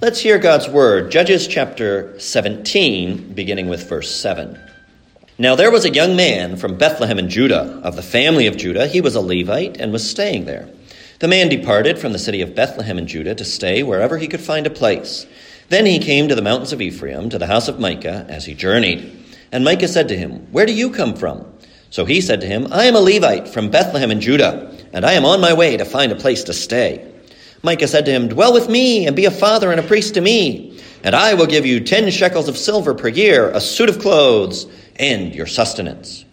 Let's hear God's word. Judges chapter 17, beginning with verse 7. Now there was a young man from Bethlehem in Judah, of the family of Judah. He was a Levite and was staying there. The man departed from the city of Bethlehem in Judah to stay wherever he could find a place. Then he came to the mountains of Ephraim, to the house of Micah, as he journeyed. And Micah said to him, Where do you come from? So he said to him, I am a Levite from Bethlehem in Judah, and I am on my way to find a place to stay. Micah said to him, Dwell with me and be a father and a priest to me, and I will give you ten shekels of silver per year, a suit of clothes, and your sustenance.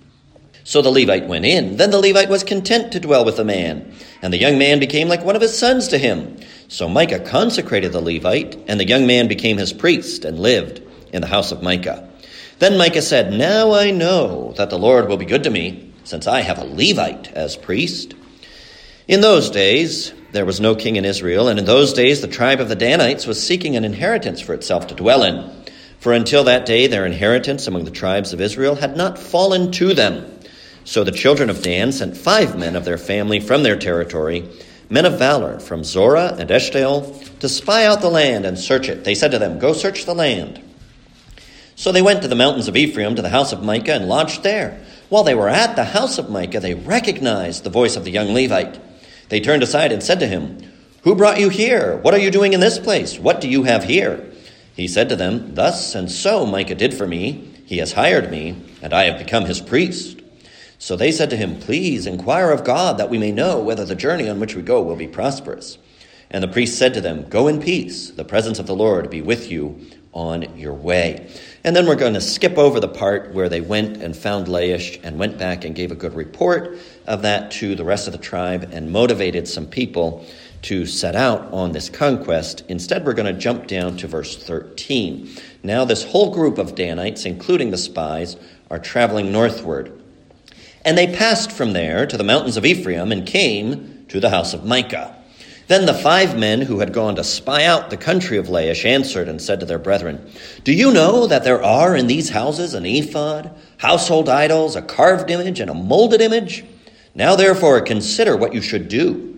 So the Levite went in. Then the Levite was content to dwell with the man, and the young man became like one of his sons to him. So Micah consecrated the Levite, and the young man became his priest and lived in the house of Micah. Then Micah said, Now I know that the Lord will be good to me, since I have a Levite as priest. In those days, there was no king in Israel, and in those days the tribe of the Danites was seeking an inheritance for itself to dwell in. For until that day their inheritance among the tribes of Israel had not fallen to them. So the children of Dan sent five men of their family from their territory, men of valor from Zorah and Eshtaol, to spy out the land and search it. They said to them, Go search the land. So they went to the mountains of Ephraim to the house of Micah and lodged there. While they were at the house of Micah, they recognized the voice of the young Levite. They turned aside and said to him, Who brought you here? What are you doing in this place? What do you have here? He said to them, Thus and so Micah did for me. He has hired me, and I have become his priest. So they said to him, Please inquire of God that we may know whether the journey on which we go will be prosperous. And the priest said to them, Go in peace. The presence of the Lord be with you on your way. And then we're going to skip over the part where they went and found Laish and went back and gave a good report of that to the rest of the tribe and motivated some people to set out on this conquest. Instead, we're going to jump down to verse 13. Now, this whole group of Danites, including the spies, are traveling northward. And they passed from there to the mountains of Ephraim and came to the house of Micah. Then the five men who had gone to spy out the country of Laish answered and said to their brethren, Do you know that there are in these houses an ephod, household idols, a carved image, and a molded image? Now therefore consider what you should do.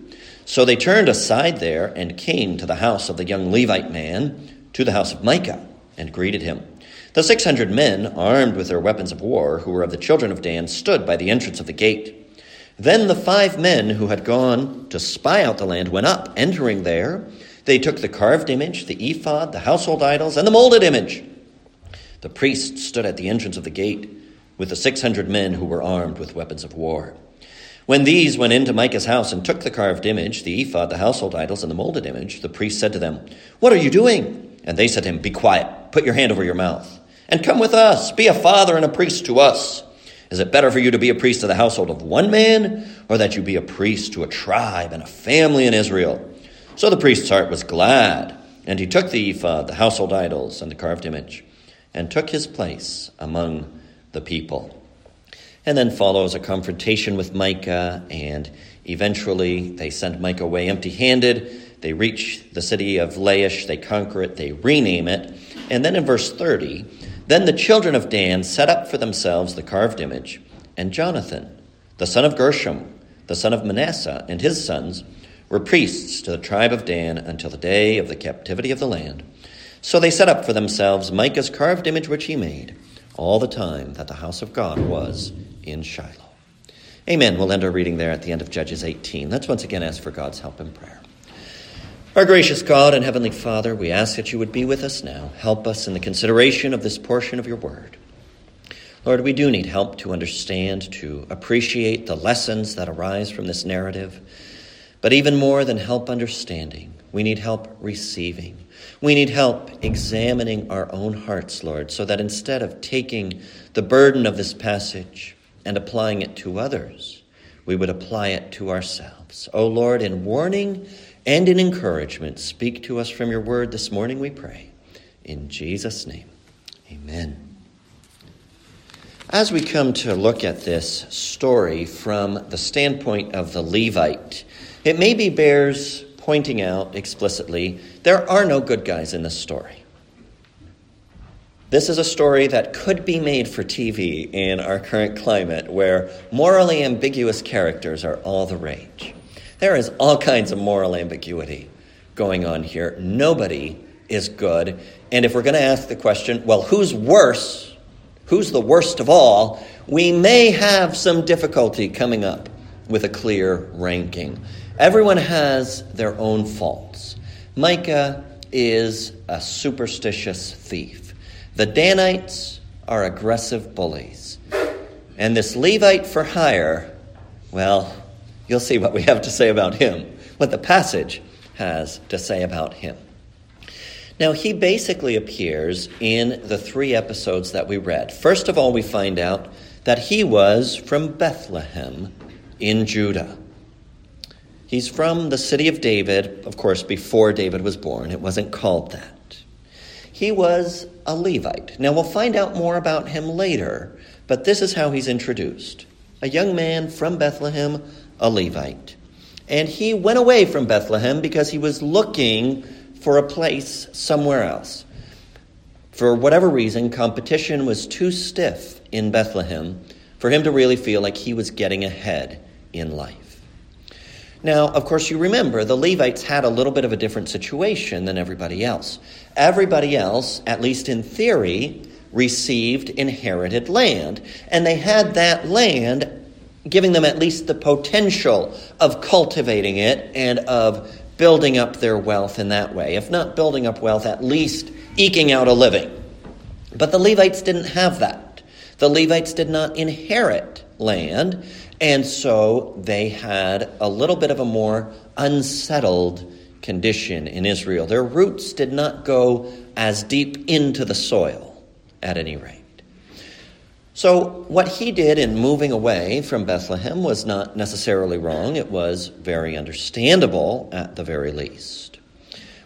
So they turned aside there and came to the house of the young Levite man, to the house of Micah, and greeted him. The six hundred men, armed with their weapons of war, who were of the children of Dan, stood by the entrance of the gate. Then the five men who had gone to spy out the land went up. Entering there, they took the carved image, the ephod, the household idols, and the molded image. The priest stood at the entrance of the gate with the six hundred men who were armed with weapons of war. When these went into Micah's house and took the carved image, the ephod, the household idols, and the molded image, the priest said to them, What are you doing? And they said to him, Be quiet, put your hand over your mouth, and come with us, be a father and a priest to us. Is it better for you to be a priest to the household of one man, or that you be a priest to a tribe and a family in Israel? So the priest's heart was glad, and he took the ephod, the household idols, and the carved image, and took his place among the people. And then follows a confrontation with Micah, and eventually they send Micah away empty handed. They reach the city of Laish, they conquer it, they rename it. And then in verse 30, then the children of Dan set up for themselves the carved image, and Jonathan, the son of Gershom, the son of Manasseh, and his sons were priests to the tribe of Dan until the day of the captivity of the land. So they set up for themselves Micah's carved image which he made, all the time that the house of God was in Shiloh. Amen. We'll end our reading there at the end of Judges 18. Let's once again ask for God's help in prayer. Our gracious God and Heavenly Father, we ask that you would be with us now. Help us in the consideration of this portion of your word. Lord, we do need help to understand, to appreciate the lessons that arise from this narrative. But even more than help understanding, we need help receiving. We need help examining our own hearts, Lord, so that instead of taking the burden of this passage and applying it to others, we would apply it to ourselves. O oh Lord, in warning and in encouragement. Speak to us from your word this morning, we pray. In Jesus' name, amen. As we come to look at this story from the standpoint of the Levite, it maybe bears pointing out explicitly there are no good guys in this story. This is a story that could be made for TV in our current climate where morally ambiguous characters are all the rage. There is all kinds of moral ambiguity going on here. Nobody is good. And if we're going to ask the question, well, who's worse? Who's the worst of all? We may have some difficulty coming up with a clear ranking. Everyone has their own faults. Micah is a superstitious thief. The Danites are aggressive bullies. And this Levite for hire, well, you'll see what we have to say about him, what the passage has to say about him. Now, he basically appears in the three episodes that we read. First of all, we find out that he was from Bethlehem in Judah. He's from the city of David, of course, before David was born. It wasn't called that. He was a Levite. Now, we'll find out more about him later, but this is how he's introduced a young man from Bethlehem, a Levite. And he went away from Bethlehem because he was looking for a place somewhere else. For whatever reason, competition was too stiff in Bethlehem for him to really feel like he was getting ahead in life. Now, of course, you remember the Levites had a little bit of a different situation than everybody else. Everybody else, at least in theory, received inherited land, and they had that land giving them at least the potential of cultivating it and of building up their wealth in that way. If not building up wealth, at least eking out a living. But the Levites didn't have that. The Levites did not inherit land, and so they had a little bit of a more unsettled condition in Israel. Their roots did not go as deep into the soil, at any rate. So, what he did in moving away from Bethlehem was not necessarily wrong. It was very understandable at the very least.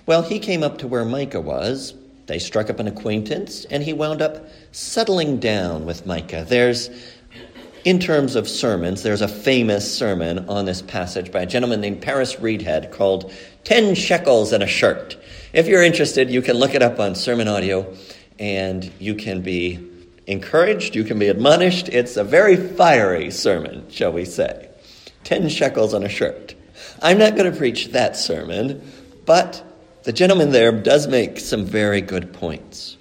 Well, he came up to where Micah was. They struck up an acquaintance, and he wound up settling down with Micah. There's, in terms of sermons, there's a famous sermon on this passage by a gentleman named Paris Reidhead called 10 Shekels and a Shirt. If you're interested, you can look it up on Sermon Audio, and you can be encouraged, you can be admonished. It's a very fiery sermon, shall we say. Ten shekels on a shirt. I'm not going to preach that sermon, but the gentleman there does make some very good points.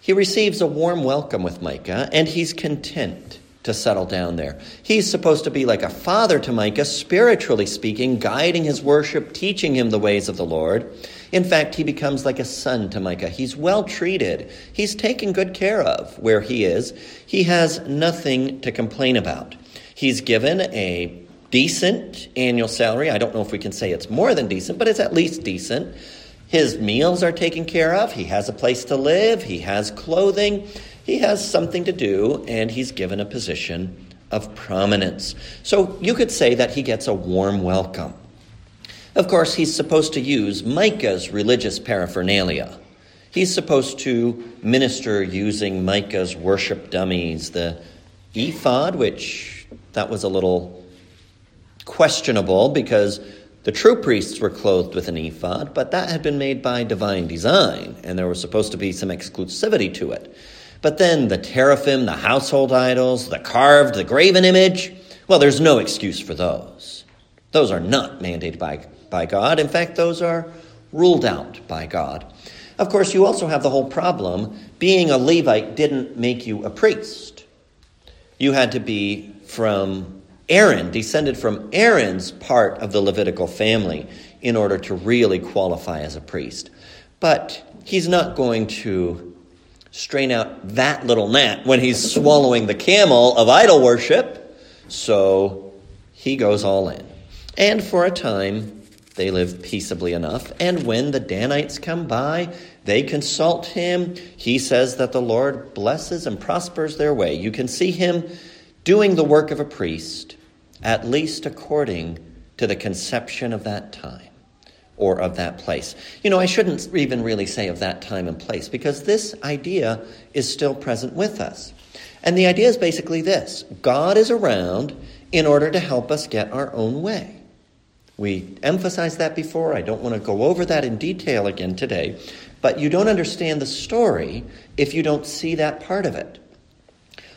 He receives a warm welcome with Micah, and he's content to settle down there. He's supposed to be like a father to Micah, spiritually speaking, guiding his worship, teaching him the ways of the Lord. In fact, he becomes like a son to Micah. He's well treated, he's taken good care of where he is. He has nothing to complain about. He's given a decent annual salary. I don't know if we can say it's more than decent, but it's at least decent. His meals are taken care of. He has a place to live. He has clothing. He has something to do, and he's given a position of prominence. So you could say that he gets a warm welcome. Of course, he's supposed to use Micah's religious paraphernalia. He's supposed to minister using Micah's worship dummies, the ephod, which that was a little questionable because the true priests were clothed with an ephod, but that had been made by divine design, and there was supposed to be some exclusivity to it. But then the teraphim, the household idols, the carved, the graven image, well, there's no excuse for those. Those are not mandated by, by God. In fact, those are ruled out by God. Of course, you also have the whole problem being a Levite didn't make you a priest. You had to be from Aaron, descended from Aaron's part of the Levitical family in order to really qualify as a priest. But he's not going to strain out that little gnat when he's swallowing the camel of idol worship. So he goes all in. And for a time, they live peaceably enough. And when the Danites come by, they consult him. He says that the Lord blesses and prospers their way. You can see him doing the work of a priest, at least according to the conception of that time or of that place. You know, I shouldn't even really say of that time and place because this idea is still present with us. And the idea is basically this God is around in order to help us get our own way. We emphasized that before. I don't want to go over that in detail again today. But you don't understand the story if you don't see that part of it.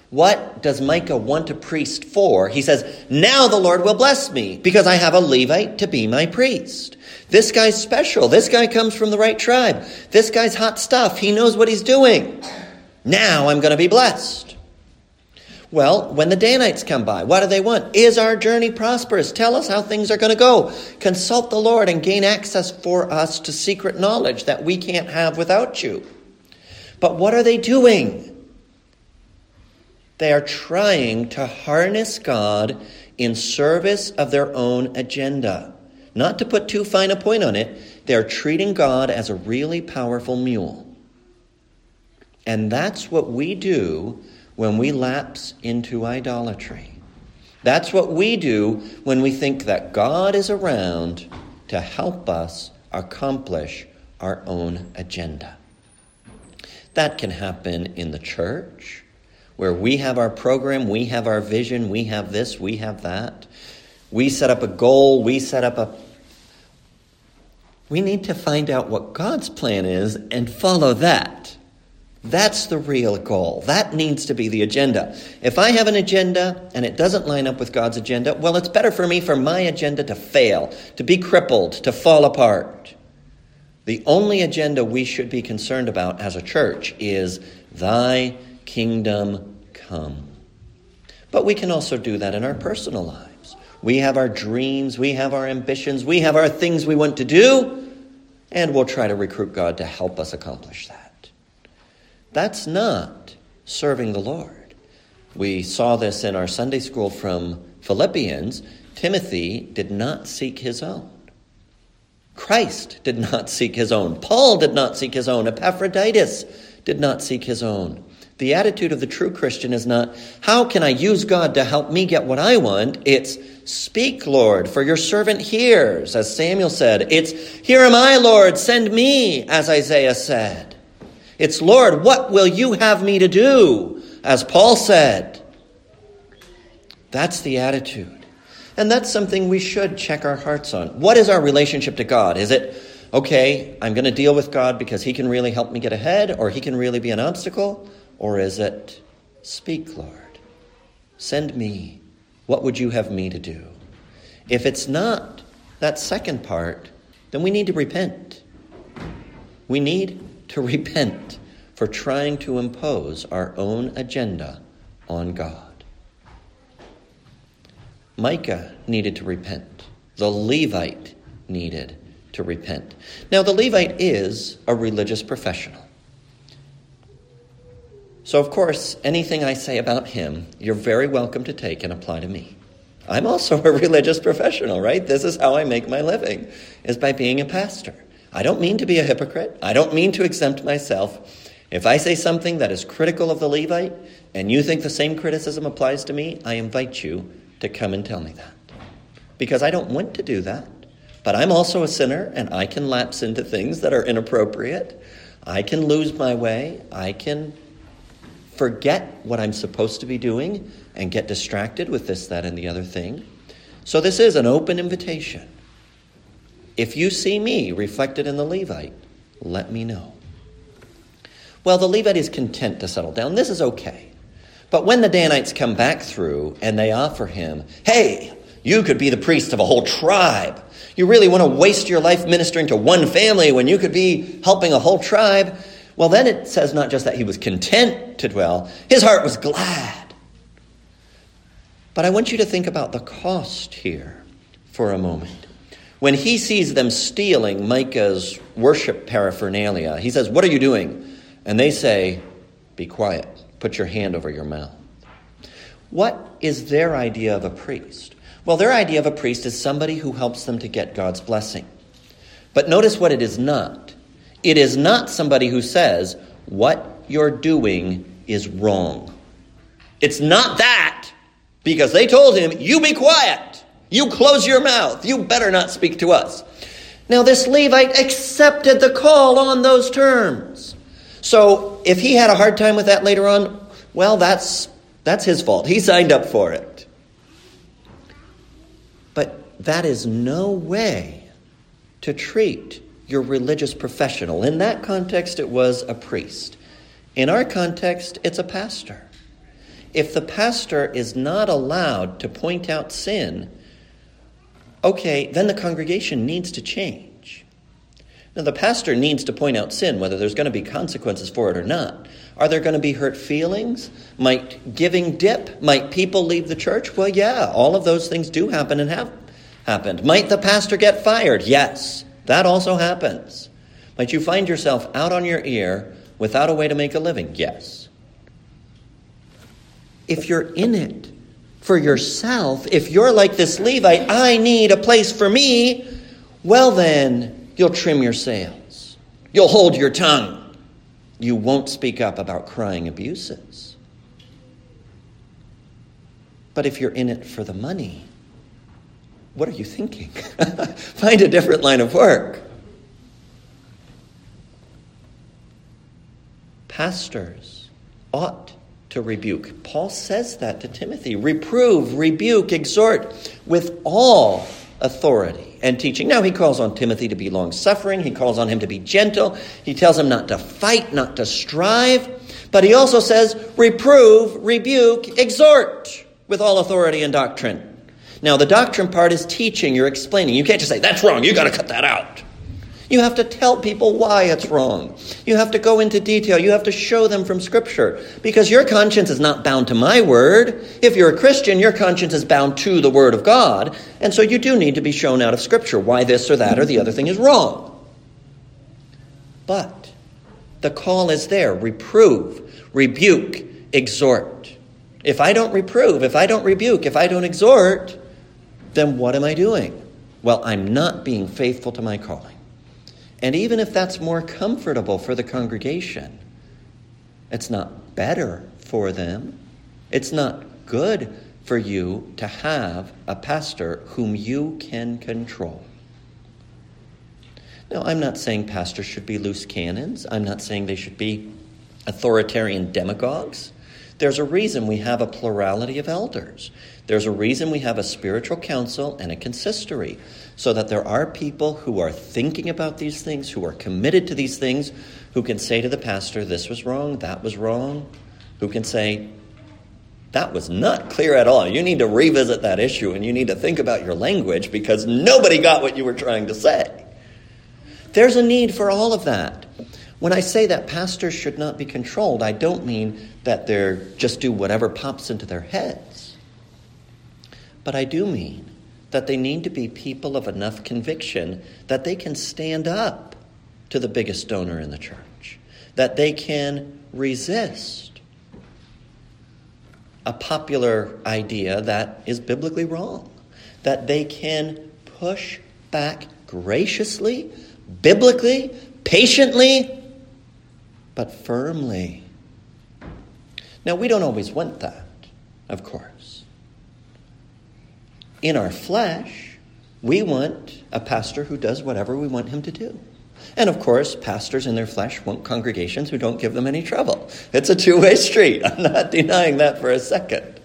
What does Micah want a priest for? He says, Now the Lord will bless me because I have a Levite to be my priest. This guy's special. This guy comes from the right tribe. This guy's hot stuff. He knows what he's doing. Now I'm going to be blessed. Well, when the Danites come by, what do they want? Is our journey prosperous? Tell us how things are going to go. Consult the Lord and gain access for us to secret knowledge that we can't have without you. But what are they doing? They are trying to harness God in service of their own agenda. Not to put too fine a point on it, they're treating God as a really powerful mule. And that's what we do when we lapse into idolatry. That's what we do when we think that God is around to help us accomplish our own agenda. That can happen in the church, where we have our program, we have our vision, we have this, we have that. We set up a goal, we set up a. We need to find out what God's plan is and follow that. That's the real goal. That needs to be the agenda. If I have an agenda and it doesn't line up with God's agenda, well, it's better for me for my agenda to fail, to be crippled, to fall apart. The only agenda we should be concerned about as a church is Thy kingdom come. But we can also do that in our personal lives. We have our dreams, we have our ambitions, we have our things we want to do, and we'll try to recruit God to help us accomplish that. That's not serving the Lord. We saw this in our Sunday school from Philippians. Timothy did not seek his own. Christ did not seek his own. Paul did not seek his own. Epaphroditus did not seek his own. The attitude of the true Christian is not, how can I use God to help me get what I want? It's, speak, Lord, for your servant hears, as Samuel said. It's, here am I, Lord, send me, as Isaiah said. It's, Lord, what will you have me to do? As Paul said. That's the attitude. And that's something we should check our hearts on. What is our relationship to God? Is it, okay, I'm going to deal with God because He can really help me get ahead, or He can really be an obstacle? Or is it, speak, Lord, send me. What would you have me to do? If it's not that second part, then we need to repent. We need to repent for trying to impose our own agenda on God. Micah needed to repent. The Levite needed to repent. Now, the Levite is a religious professional. So, of course, anything I say about him, you're very welcome to take and apply to me. I'm also a religious professional, right? This is how I make my living, is by being a pastor. I don't mean to be a hypocrite. I don't mean to exempt myself. If I say something that is critical of the Levite and you think the same criticism applies to me, I invite you to come and tell me that. Because I don't want to do that. But I'm also a sinner and I can lapse into things that are inappropriate. I can lose my way. I can forget what I'm supposed to be doing and get distracted with this, that, and the other thing. So this is an open invitation. If you see me reflected in the Levite, let me know. Well, the Levite is content to settle down. This is okay. But when the Danites come back through and they offer him, hey, you could be the priest of a whole tribe. You really want to waste your life ministering to one family when you could be helping a whole tribe? Well, then it says not just that he was content to dwell, his heart was glad. But I want you to think about the cost here for a moment. When he sees them stealing Micah's worship paraphernalia, he says, What are you doing? And they say, Be quiet, put your hand over your mouth. What is their idea of a priest? Well, their idea of a priest is somebody who helps them to get God's blessing. But notice what it is not. It is not somebody who says, What you're doing is wrong. It's not that, because they told him, You be quiet. You close your mouth. You better not speak to us. Now, this Levite accepted the call on those terms. So, if he had a hard time with that later on, well, that's, that's his fault. He signed up for it. But that is no way to treat your religious professional. In that context, it was a priest. In our context, it's a pastor. if the pastor is not allowed to point out sin, okay, then the congregation needs to change. Now, the pastor needs to point out sin, whether there's going to be consequences for it or not. Are there going to be hurt feelings? Might giving dip? Might people leave the church? Well, yeah, all of those things do happen and have happened. Might the pastor get fired? Yes, that also happens. Might you find yourself out on your ear without a way to make a living? Yes. If you're in it for yourself, if you're like this Levite, I need a place for me, well, then you'll trim your sails. You'll hold your tongue. You won't speak up about crying abuses. But if you're in it for the money, what are you thinking? Find a different line of work. Pastors ought to rebuke. Paul says that to Timothy reprove, rebuke, exhort with all authority and teaching. Now, he calls on Timothy to be long suffering, he calls on him to be gentle, he tells him not to fight, not to strive, but he also says reprove, rebuke, exhort with all authority and doctrine. Now, the doctrine part is teaching, you're explaining. You can't just say, that's wrong, you got to cut that out. You have to tell people why it's wrong. You have to go into detail. You have to show them from Scripture. Because your conscience is not bound to my word. If you're a Christian, your conscience is bound to the Word of God. And so you do need to be shown out of Scripture why this or that or the other thing is wrong. But the call is there reprove, rebuke, exhort. If I don't reprove, if I don't rebuke, if I don't exhort, then what am I doing? Well, I'm not being faithful to my calling. And even if that's more comfortable for the congregation, it's not better for them. It's not good for you to have a pastor whom you can control. Now, I'm not saying pastors should be loose cannons. I'm not saying they should be authoritarian demagogues. There's a reason we have a plurality of elders. There's a reason we have a spiritual council and a consistory, so that there are people who are thinking about these things, who are committed to these things, who can say to the pastor, This was wrong, that was wrong, who can say, That was not clear at all. You need to revisit that issue and you need to think about your language because nobody got what you were trying to say. There's a need for all of that. When I say that pastors should not be controlled, I don't mean that they're just do whatever pops into their heads. But I do mean that they need to be people of enough conviction that they can stand up to the biggest donor in the church, that they can resist a popular idea that is biblically wrong, that they can push back graciously, biblically, patiently, but firmly. Now, we don't always want that, of course. In our flesh, we want a pastor who does whatever we want him to do. And of course, pastors in their flesh want congregations who don't give them any trouble. It's a two way street. I'm not denying that for a second.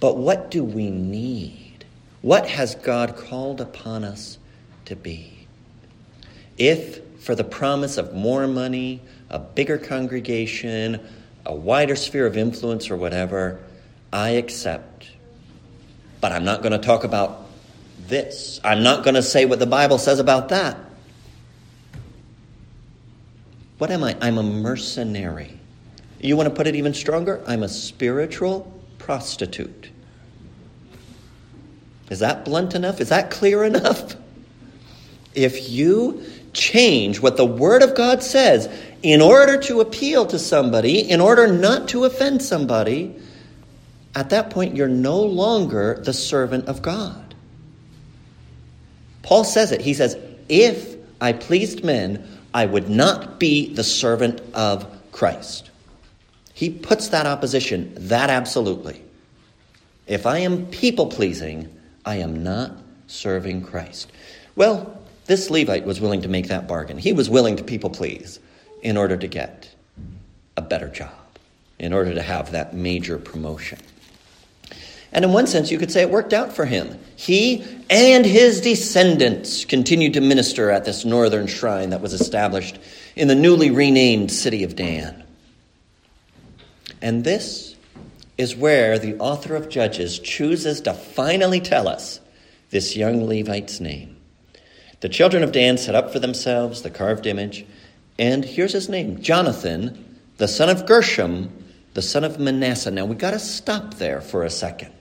But what do we need? What has God called upon us to be? If for the promise of more money, a bigger congregation, a wider sphere of influence, or whatever, I accept. But I'm not going to talk about this. I'm not going to say what the Bible says about that. What am I? I'm a mercenary. You want to put it even stronger? I'm a spiritual prostitute. Is that blunt enough? Is that clear enough? If you change what the Word of God says in order to appeal to somebody, in order not to offend somebody, at that point you're no longer the servant of God. Paul says it. He says, If I pleased men, I would not be the servant of Christ. He puts that opposition that absolutely. If I am people pleasing, I am not serving Christ. Well, this Levite was willing to make that bargain. He was willing to people please in order to get a better job, in order to have that major promotion. And in one sense, you could say it worked out for him. He and his descendants continued to minister at this northern shrine that was established in the newly renamed city of Dan. And this is where the author of Judges chooses to finally tell us this young Levite's name. The children of Dan set up for themselves the carved image, and here's his name Jonathan, the son of Gershom, the son of Manasseh. Now we got to stop there for a second.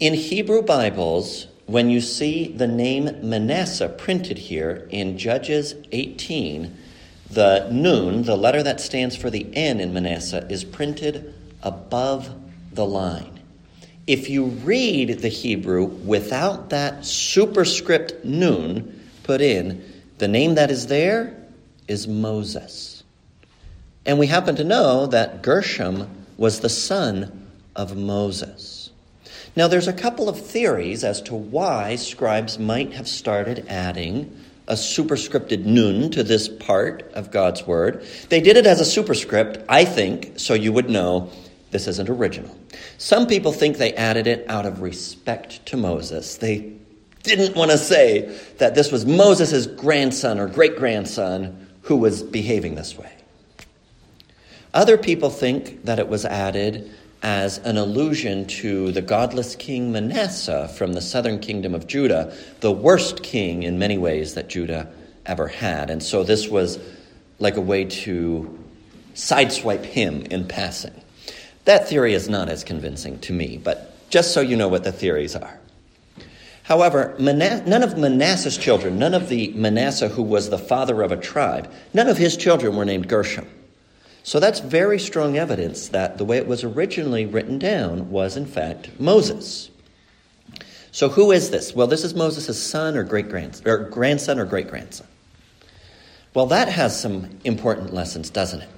In Hebrew Bibles, when you see the name Manasseh printed here in Judges 18, the nun, the letter that stands for the N in Manasseh, is printed above the line. If you read the Hebrew without that superscript nun put in, the name that is there is Moses. And we happen to know that Gershom was the son of Moses. Now, there's a couple of theories as to why scribes might have started adding a superscripted nun to this part of God's word. They did it as a superscript, I think, so you would know this isn't original. Some people think they added it out of respect to Moses. They didn't want to say that this was Moses' grandson or great grandson who was behaving this way. Other people think that it was added as an allusion to the godless king Manasseh from the southern kingdom of Judah, the worst king in many ways that Judah ever had. And so this was like a way to sideswipe him in passing. That theory is not as convincing to me, but just so you know what the theories are. However, none of Manasseh's children, none of the Manasseh who was the father of a tribe, none of his children were named Gershom. So that's very strong evidence that the way it was originally written down was, in fact, Moses. So who is this? Well, this is Moses' son or great grandson, or grandson or great grandson. Well, that has some important lessons, doesn't it?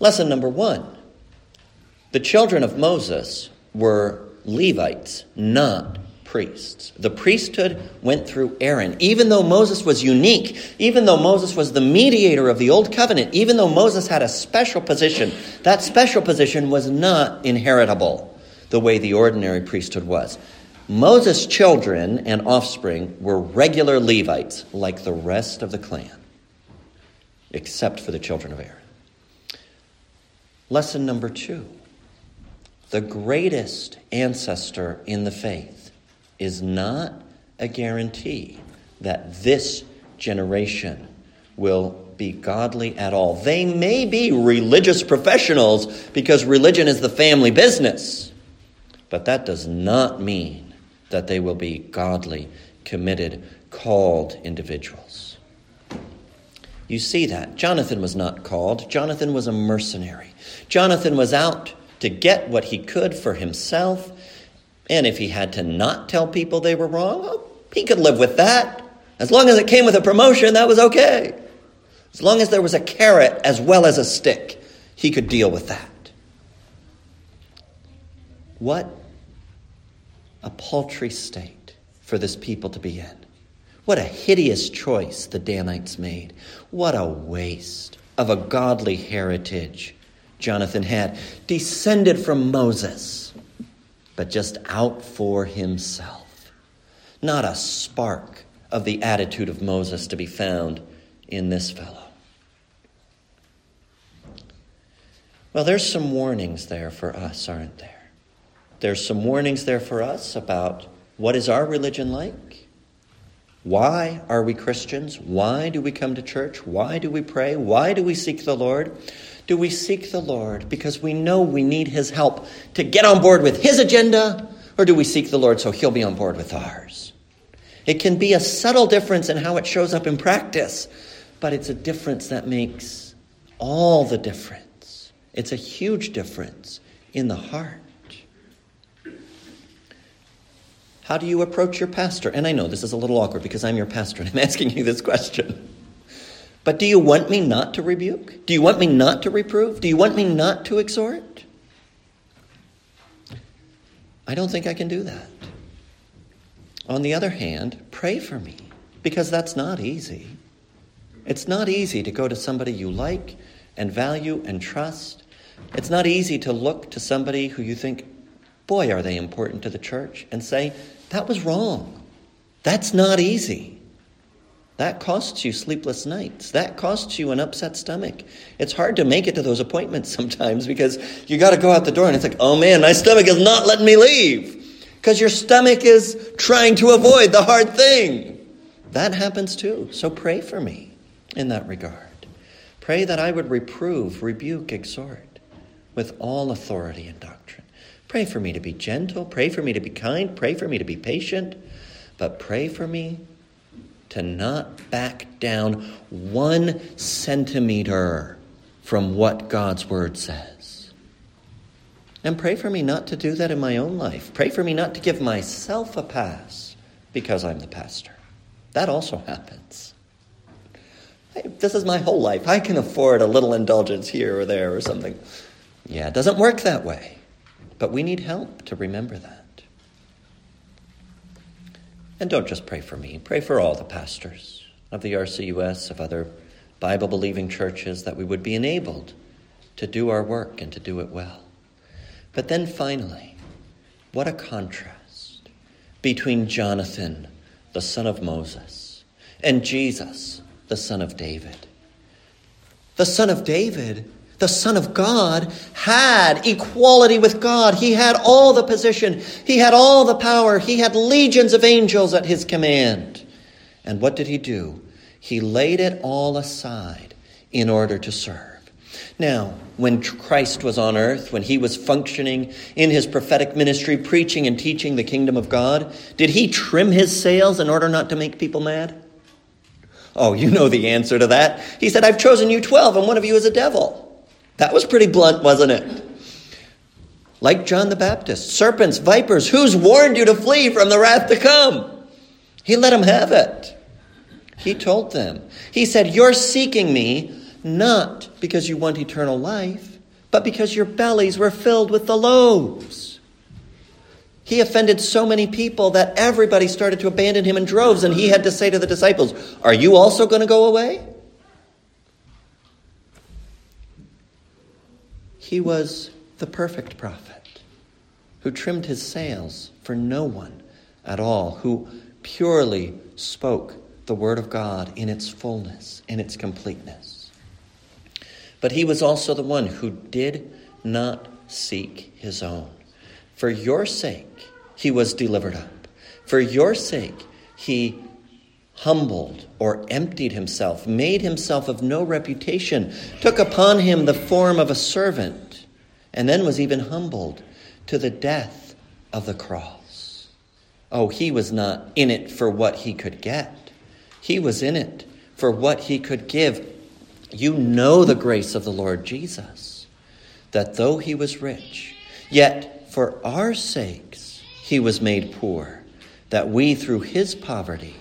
Lesson number one the children of Moses were Levites, not priests. The priesthood went through Aaron. Even though Moses was unique, even though Moses was the mediator of the old covenant, even though Moses had a special position, that special position was not inheritable the way the ordinary priesthood was. Moses' children and offspring were regular Levites like the rest of the clan, except for the children of Aaron. Lesson number two the greatest ancestor in the faith is not a guarantee that this generation will be godly at all. They may be religious professionals because religion is the family business, but that does not mean that they will be godly, committed, called individuals. You see that. Jonathan was not called, Jonathan was a mercenary. Jonathan was out to get what he could for himself and if he had to not tell people they were wrong, well, he could live with that. As long as it came with a promotion, that was okay. As long as there was a carrot as well as a stick, he could deal with that. What a paltry state for this people to be in. What a hideous choice the Danites made. What a waste of a godly heritage Jonathan had, descended from Moses but just out for himself. Not a spark of the attitude of Moses to be found in this fellow. Well, there's some warnings there for us, aren't there? There's some warnings there for us about what is our religion like? Why are we Christians? Why do we come to church? Why do we pray? Why do we seek the Lord? Do we seek the Lord because we know we need His help to get on board with His agenda, or do we seek the Lord so He'll be on board with ours? It can be a subtle difference in how it shows up in practice, but it's a difference that makes all the difference. It's a huge difference in the heart. How do you approach your pastor? And I know this is a little awkward because I'm your pastor and I'm asking you this question. But do you want me not to rebuke? Do you want me not to reprove? Do you want me not to exhort? I don't think I can do that. On the other hand, pray for me, because that's not easy. It's not easy to go to somebody you like and value and trust. It's not easy to look to somebody who you think, boy, are they important to the church, and say, that was wrong. That's not easy. That costs you sleepless nights. That costs you an upset stomach. It's hard to make it to those appointments sometimes because you got to go out the door and it's like, oh man, my stomach is not letting me leave because your stomach is trying to avoid the hard thing. That happens too. So pray for me in that regard. Pray that I would reprove, rebuke, exhort with all authority and doctrine. Pray for me to be gentle. Pray for me to be kind. Pray for me to be patient. But pray for me to not back down one centimeter from what God's word says. And pray for me not to do that in my own life. Pray for me not to give myself a pass because I'm the pastor. That also happens. This is my whole life. I can afford a little indulgence here or there or something. Yeah, it doesn't work that way. But we need help to remember that. And don't just pray for me, pray for all the pastors of the RCUS, of other Bible believing churches, that we would be enabled to do our work and to do it well. But then finally, what a contrast between Jonathan, the son of Moses, and Jesus, the son of David. The son of David the Son of God, had equality with God. He had all the position, he had all the power, he had legions of angels at his command. And what did he do? He laid it all aside in order to serve. Now, when Christ was on earth, when he was functioning in his prophetic ministry, preaching and teaching the kingdom of God, did he trim his sails in order not to make people mad? Oh, you know the answer to that. He said, I've chosen you 12, and one of you is a devil. That was pretty blunt, wasn't it? Like John the Baptist serpents, vipers, who's warned you to flee from the wrath to come? He let them have it. He told them, He said, You're seeking me not because you want eternal life, but because your bellies were filled with the loaves. He offended so many people that everybody started to abandon him in droves, and he had to say to the disciples, Are you also going to go away? He was the perfect prophet who trimmed his sails for no one at all, who purely spoke the Word of God in its fullness, in its completeness. But he was also the one who did not seek his own. For your sake, he was delivered up. For your sake, he humbled or emptied himself, made himself of no reputation, took upon him the form of a servant, and then was even humbled to the death of the cross. Oh, he was not in it for what he could get, he was in it for what he could give. You know the grace of the Lord Jesus, that though he was rich, yet for our sakes he was made poor, that we through his poverty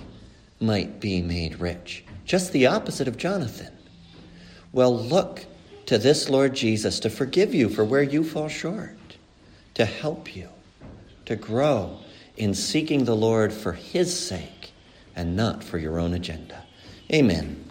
might be made rich. Just the opposite of Jonathan. Well, look to this Lord Jesus to forgive you for where you fall short, to help you to grow in seeking the Lord for his sake and not for your own agenda. Amen.